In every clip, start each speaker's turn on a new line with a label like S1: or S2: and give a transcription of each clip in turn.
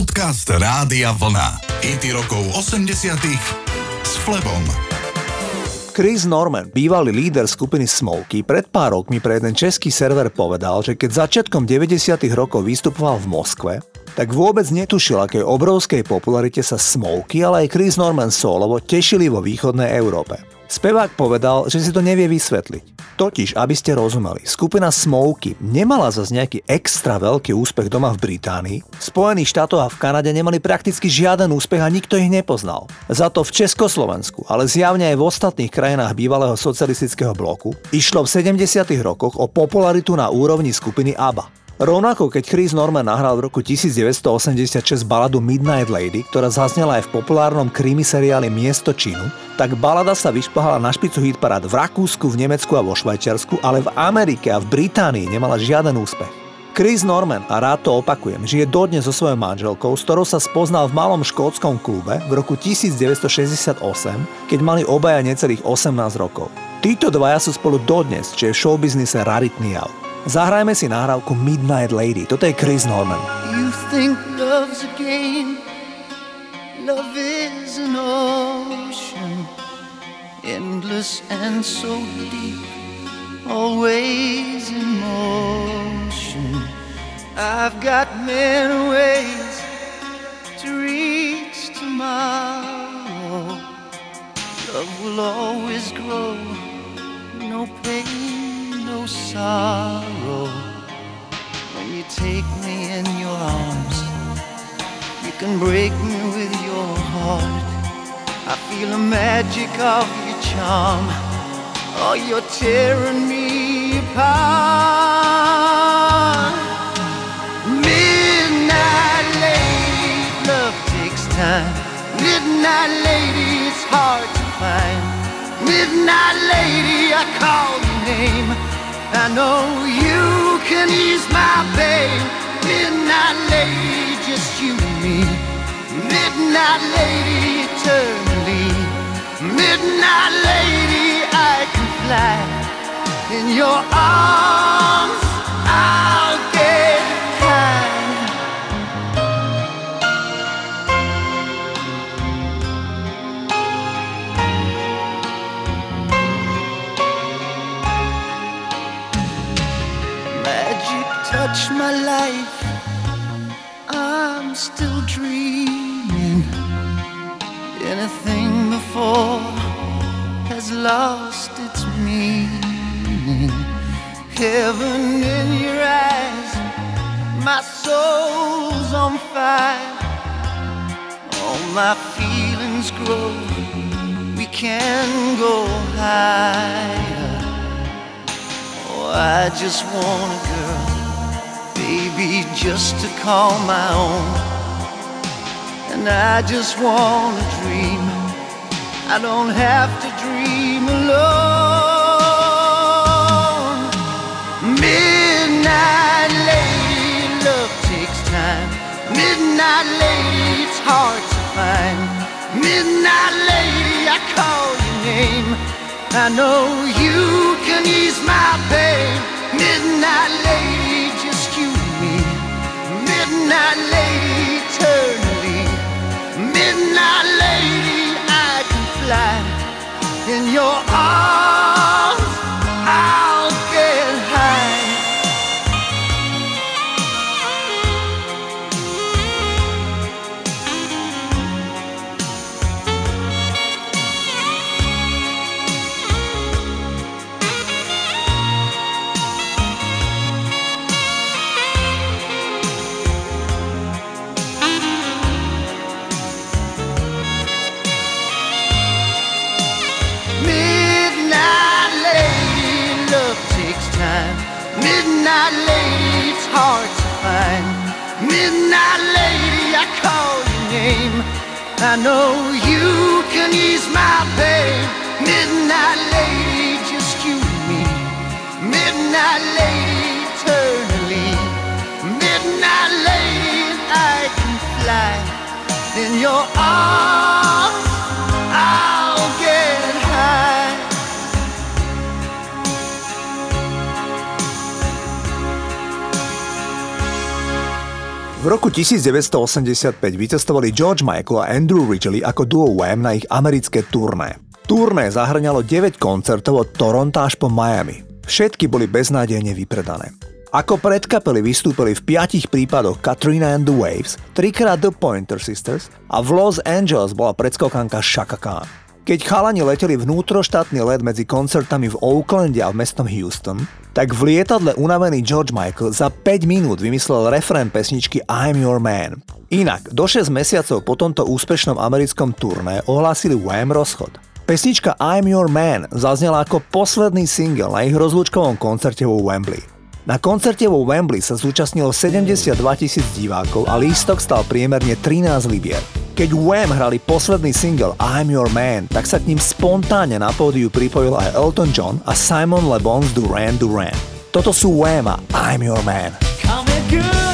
S1: Podcast Rádia Vlna. IT rokov 80 s Flebom.
S2: Chris Norman, bývalý líder skupiny Smokey, pred pár rokmi pre jeden český server povedal, že keď začiatkom 90. rokov vystupoval v Moskve, tak vôbec netušil, akej obrovskej popularite sa Smokey, ale aj Chris Norman solovo tešili vo východnej Európe. Spevák povedal, že si to nevie vysvetliť. Totiž, aby ste rozumeli, skupina Smokey nemala zase nejaký extra veľký úspech doma v Británii, Spojených štátoch a v Kanade nemali prakticky žiaden úspech a nikto ich nepoznal. Za to v Československu, ale zjavne aj v ostatných krajinách bývalého socialistického bloku, išlo v 70. rokoch o popularitu na úrovni skupiny ABBA. Rovnako keď Chris Norman nahral v roku 1986 baladu Midnight Lady, ktorá zaznela aj v populárnom krimi seriáli Miesto činu, tak balada sa vyšplhala na špicu hitparád v Rakúsku, v Nemecku a vo Švajčiarsku, ale v Amerike a v Británii nemala žiaden úspech. Chris Norman, a rád to opakujem, žije dodnes so svojou manželkou, s ktorou sa spoznal v malom škótskom klube v roku 1968, keď mali obaja necelých 18 rokov. Títo dvaja sú spolu dodnes, čo je v showbiznise raritný jav. Zahrajme si nahrávku Midnight Lady. Toto je Chris Norman. You think love's a game Love is an ocean Endless and so deep Always in motion I've got many ways To reach tomorrow Love will always grow No pain no sorrow when you take me in your arms. You can break me with your heart. I feel the magic of your charm. Oh, you're tearing me apart. Midnight lady, love takes time. Midnight lady, it's hard to find. Midnight lady, I call your name. I know you can ease my pain. Midnight lady, just you and me. Midnight lady, eternally. Midnight lady, I can fly in your arms. I'll touch my life, I'm still dreaming. Anything before has lost its meaning. Heaven in your eyes, my soul's on fire. All my feelings grow, we can go higher. Oh, I just want a baby, just to call my own. And I just want to dream. I don't have to dream alone. Midnight lady, love takes time. Midnight lady, it's hard to find. Midnight lady, I call your name. I know you can ease my pain. Midnight lady midnight lady eternally. Midnight lady, I can fly in your arms. I know you can ease my pain. Midnight lady, just you and me. Midnight lady, eternally. Midnight lady, I can fly in your arms.
S3: V roku 1985 vycestovali George Michael a Andrew Ridgely ako duo Wham na ich americké turné. Turné zahrňalo 9 koncertov od Toronto až po Miami. Všetky boli beznádejne vypredané. Ako predkapely vystúpili v piatich prípadoch Katrina and the Waves, trikrát The Pointer Sisters a v Los Angeles bola predskokanka Shaka Khan. Keď chalani leteli vnútroštátny let medzi koncertami v Oaklande a v mestom Houston, tak v lietadle unavený George Michael za 5 minút vymyslel refrén pesničky I'm Your Man. Inak, do 6 mesiacov po tomto úspešnom americkom turné ohlásili Wham rozchod. Pesnička I'm Your Man zaznela ako posledný single na ich rozlúčkovom koncerte vo Wembley. Na koncerte vo Wembley sa zúčastnilo 72 tisíc divákov a lístok stal priemerne 13 libier. Keď Wham hrali posledný single I'm Your Man, tak sa k ním spontánne na pódiu pripojil aj Elton John a Simon Le Bon's Duran Duran. Toto sú Wham a I'm Your Man.
S4: s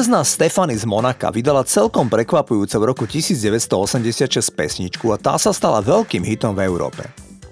S3: Princezná Stefany z Monaka vydala celkom prekvapujúce v roku 1986 pesničku a tá sa stala veľkým hitom v Európe.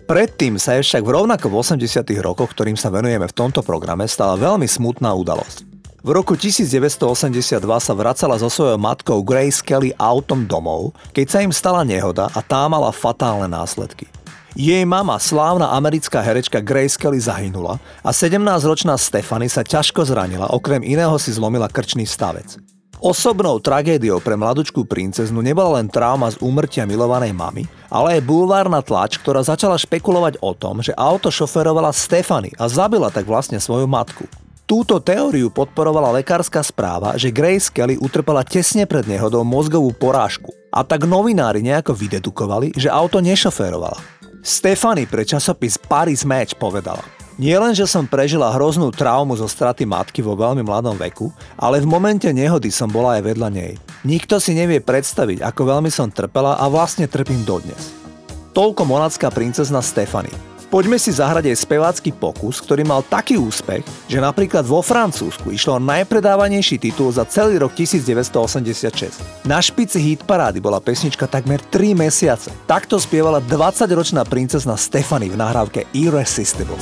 S3: Predtým sa však v rovnako v 80 rokoch, ktorým sa venujeme v tomto programe, stala veľmi smutná udalosť.
S5: V roku 1982 sa vracala so svojou matkou Grace Kelly autom domov, keď sa im stala nehoda a tá mala fatálne následky. Jej mama, slávna americká herečka Grace Kelly zahynula a 17-ročná Stefany sa ťažko zranila, okrem iného si zlomila krčný stavec. Osobnou tragédiou pre mladučkú princeznu nebola len trauma z úmrtia milovanej mamy, ale aj bulvárna tlač, ktorá začala špekulovať o tom, že auto šoferovala Stefany a zabila tak vlastne svoju matku. Túto teóriu podporovala lekárska správa, že Grace Kelly utrpela tesne pred nehodou mozgovú porážku. A tak novinári nejako vydedukovali, že auto nešoférovala. Stefany pre časopis Paris Match povedala nie len, že som prežila hroznú traumu zo straty matky vo veľmi mladom veku, ale v momente nehody som bola aj vedľa nej. Nikto si nevie predstaviť, ako veľmi som trpela a vlastne trpím dodnes. Toľko monacká princezna Stefany. Poďme si zahrať aj spevácky pokus, ktorý mal taký úspech, že napríklad vo Francúzsku išlo o najpredávanejší titul za celý rok 1986. Na špici hit parády bola pesnička takmer 3 mesiace. Takto spievala 20-ročná princezna Stefany v nahrávke Irresistible.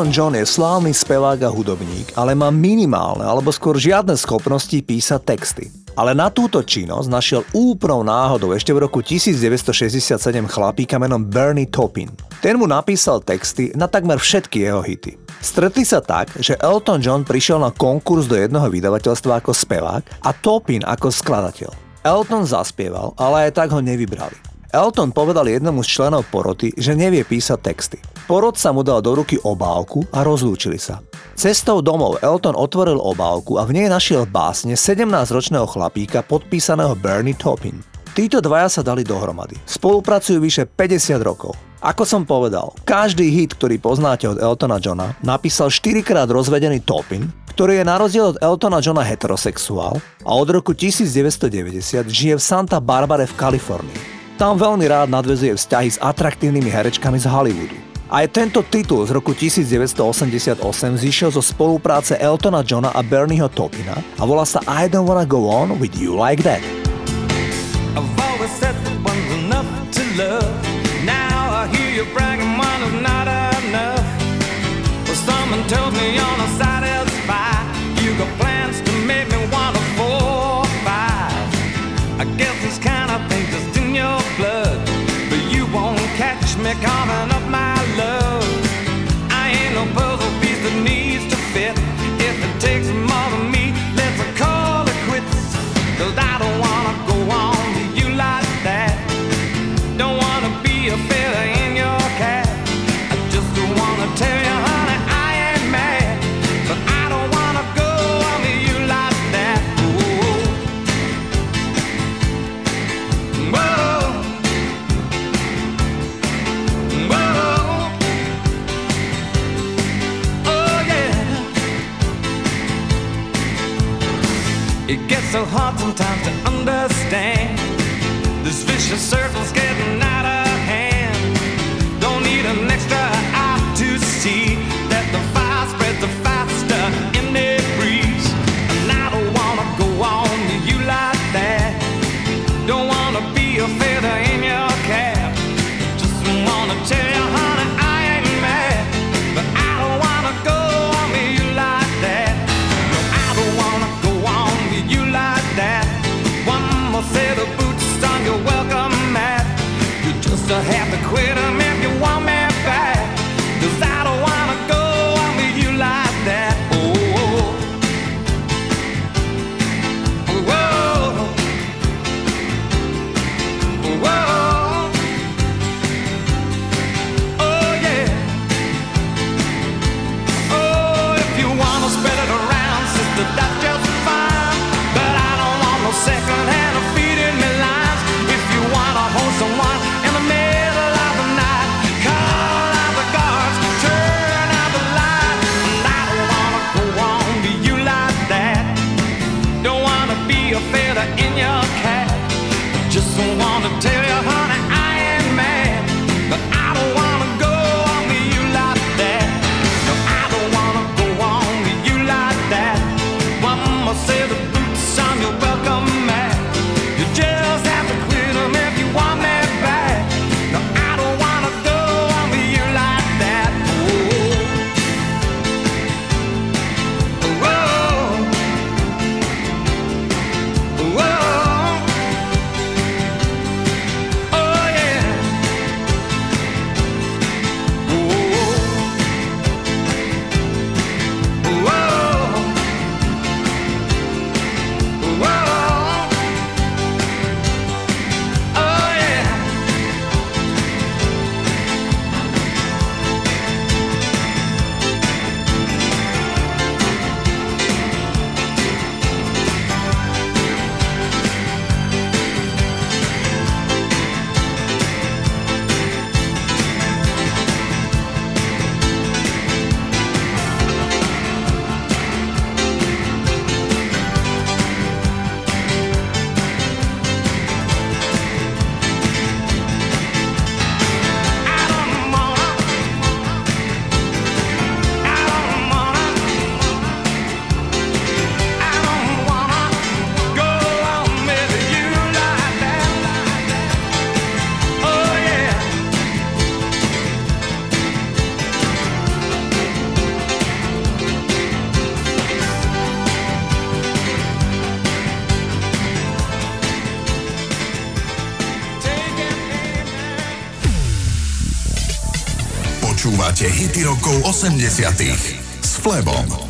S4: Elton John je slávny spevák a hudobník, ale má minimálne alebo skôr žiadne schopnosti písať texty. Ale na túto činnosť našiel úplnou náhodou ešte v roku 1967 chlapíka menom Bernie Taupin. Ten mu napísal texty na takmer všetky jeho hity. Stretli sa tak, že Elton John prišiel na konkurs do jedného vydavateľstva ako spevák a Taupin ako skladateľ. Elton zaspieval, ale aj tak ho nevybrali. Elton povedal jednomu z členov poroty, že nevie písať texty. Porod sa mu dal do ruky obálku a rozlúčili sa. Cestou domov Elton otvoril obálku a v nej našiel básne 17-ročného chlapíka podpísaného Bernie Taupin. Títo dvaja sa dali dohromady. Spolupracujú vyše 50 rokov. Ako som povedal, každý hit, ktorý poznáte od Eltona Johna, napísal 4 krát rozvedený Taupin, ktorý je na rozdiel od Eltona Johna heterosexuál a od roku 1990 žije v Santa Barbare v Kalifornii. Tam veľmi rád nadvezuje vzťahy s atraktívnymi herečkami z Hollywoodu. Aj tento titul z roku 1988 zišiel zo spolupráce Eltona Johna a Bernieho Topina a volá sa I Don't Wanna Go On With You Like That. I've always said that one's enough to love Now I hear you bragging
S1: rokov 80 s Flebom.